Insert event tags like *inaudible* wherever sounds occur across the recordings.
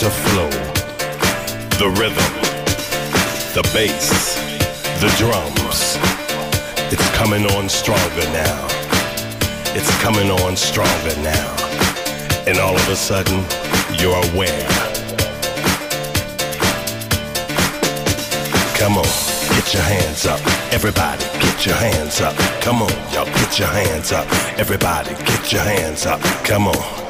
To flow. The rhythm, the bass, the drums. It's coming on stronger now. It's coming on stronger now. And all of a sudden, you're aware. Come on. Get your hands up. Everybody, get your hands up. Come on, y'all, get your hands up. Everybody, get your hands up. Come on,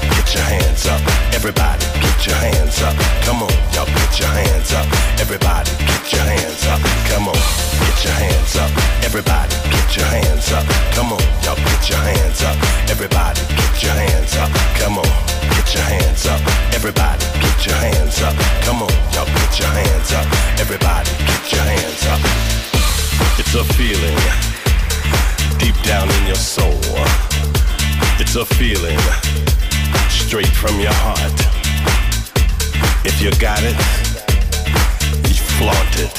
your hands up. Everybody, get your hands up. Come on, y'all, get your hands up. Everybody, get your hands up. Come on, get your hands up. Everybody, get your hands up. Come on, y'all, get your hands up. Everybody, get your hands up. Come on, get your hands up. Everybody, get your hands up. Come on, y'all, get your hands up. Everybody, get your hands up. It's a feeling deep down in your soul. It's a feeling straight from your heart. If you got it, you flaunt it.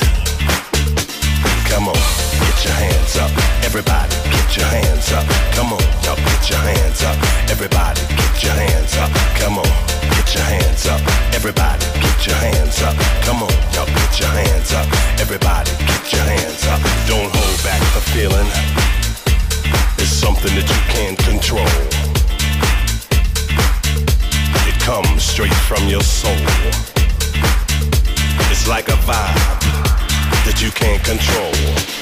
Come on, get your hands up. Everybody, get your hands up. Come on, y'all get your hands up. Everybody, get your hands up. Come on, get your hands up. Everybody, get your hands up. Come on, y'all get your hands up. Everybody, get your hands up. Don't hold back the feeling. It's something that you can't control. It comes straight from your soul. It's like a vibe that you can't control.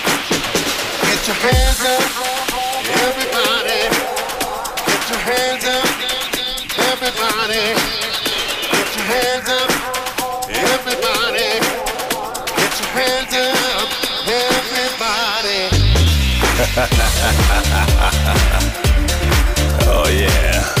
Get your hands up, everybody. Get your hands up, everybody. Get your hands up, everybody. Get your hands up, everybody. *laughs* oh yeah.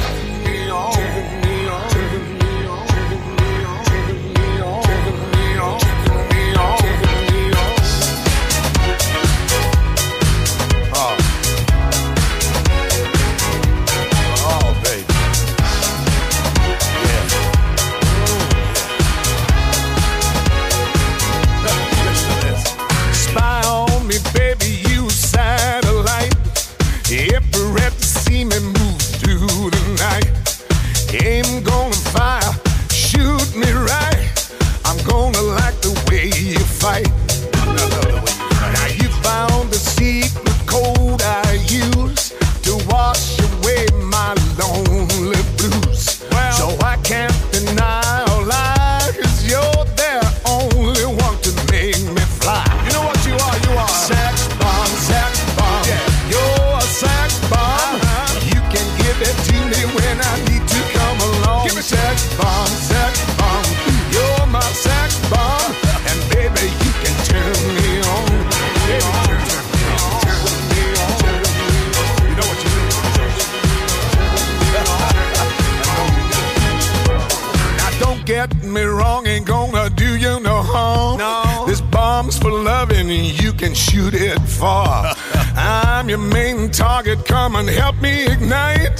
and you can shoot it far. *laughs* I'm your main target. Come and help me ignite.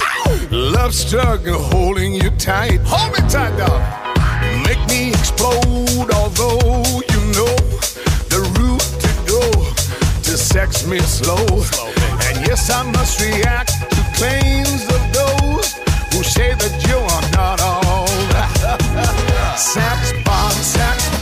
Love struggle holding you tight. Hold me tight, dog. Make me explode, although you know the route to go to sex me slow. And yes, I must react to claims of those who say that you are not all. *laughs* sex, bomb, sex. bomb.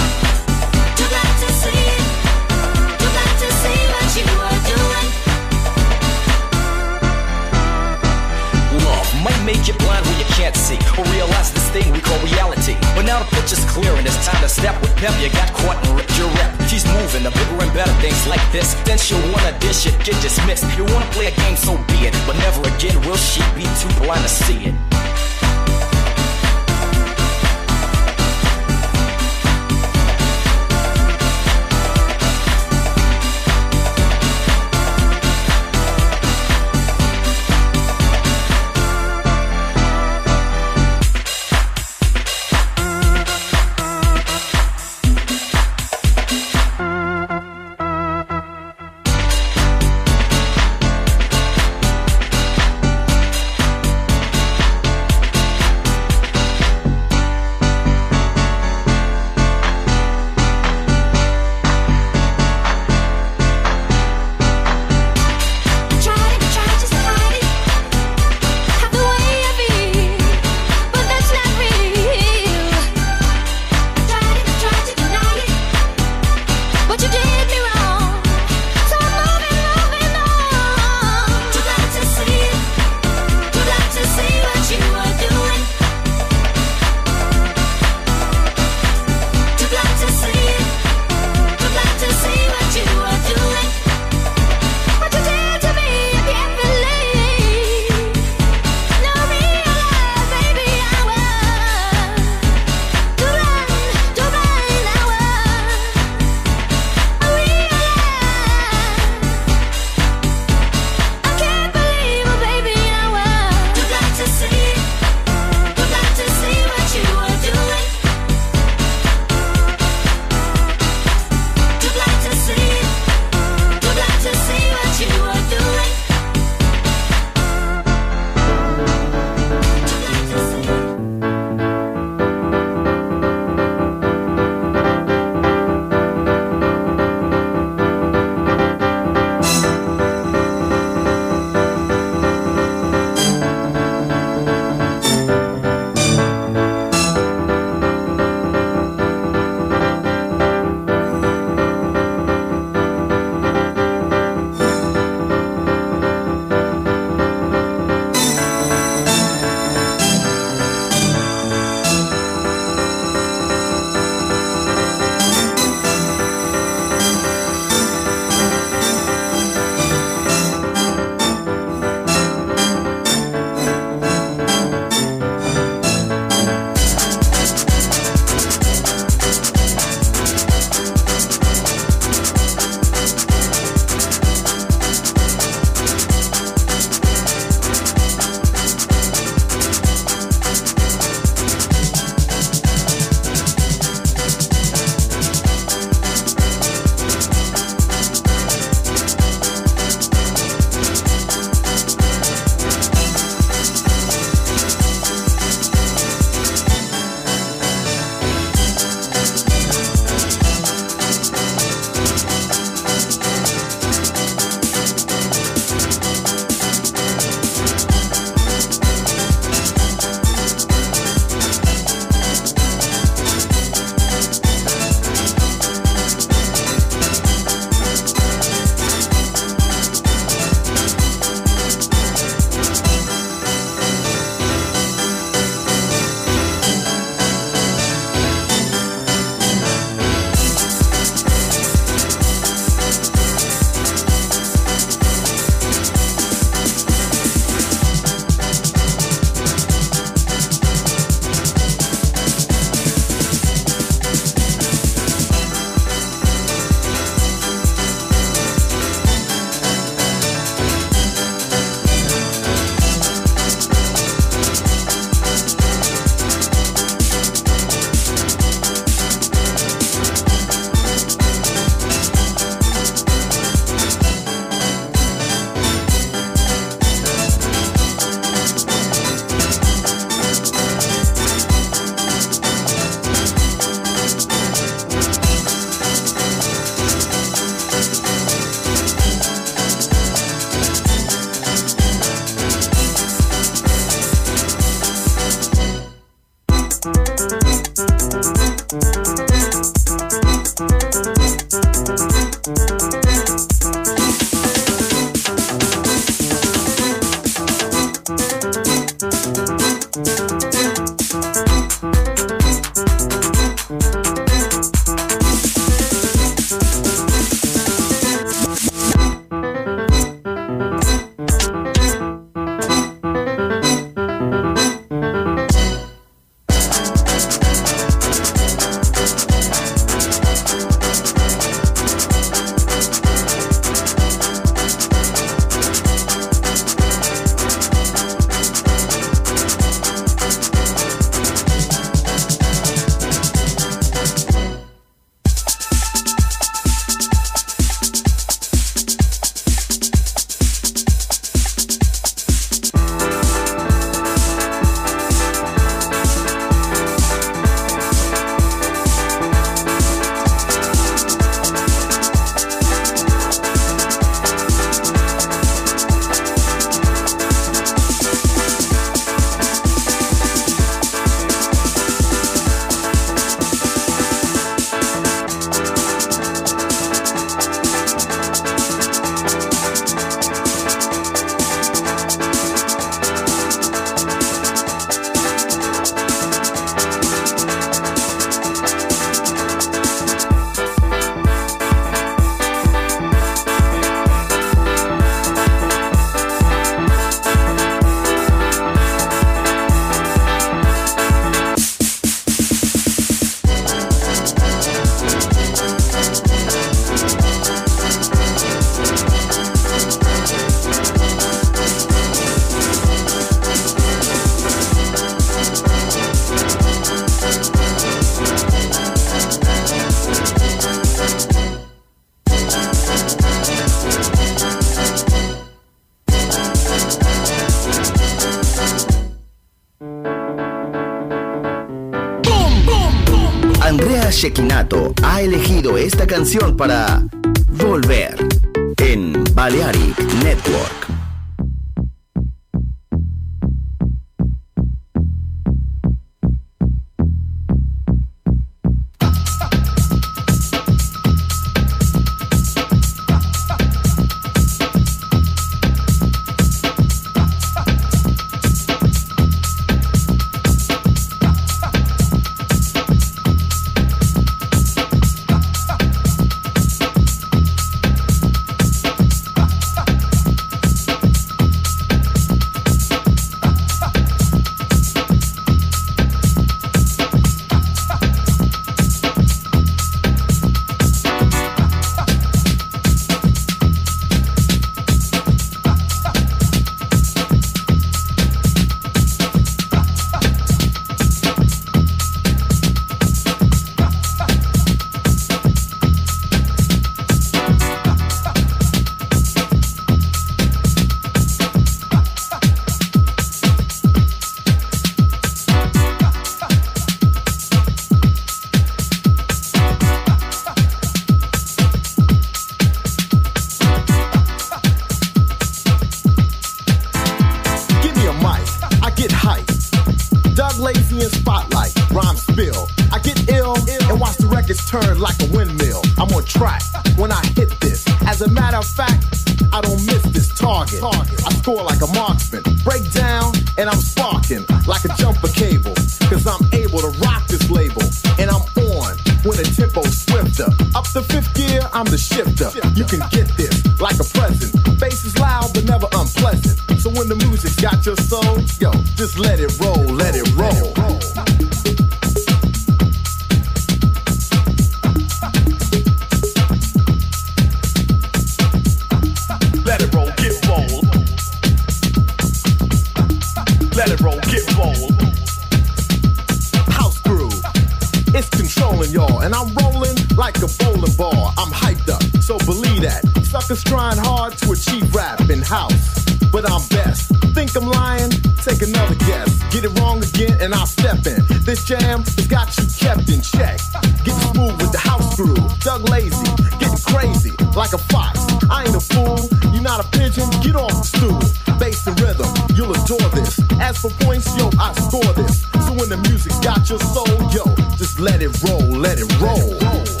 Doug Lazy, getting crazy like a fox. I ain't a fool, you're not a pigeon. Get off the stool. Bass and rhythm, you'll adore this. As for points, yo, I score this. So when the music's got your soul, yo, just let it roll, let it roll.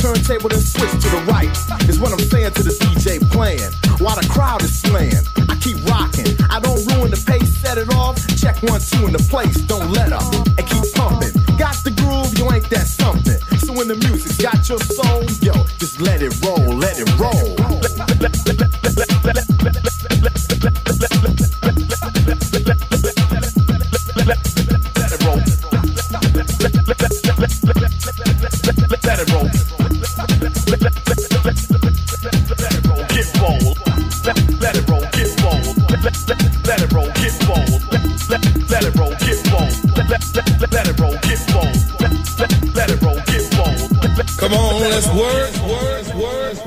turntable, then switch to the right. Is what I'm saying to the DJ playing. While the crowd is slaying, keep rocking. I don't ruin the pace, set it off. Check one, two in the place, don't let up. And keep pumping. Got the groove, you ain't that something. So when the music's got your soul, yo, just let it roll, let it roll.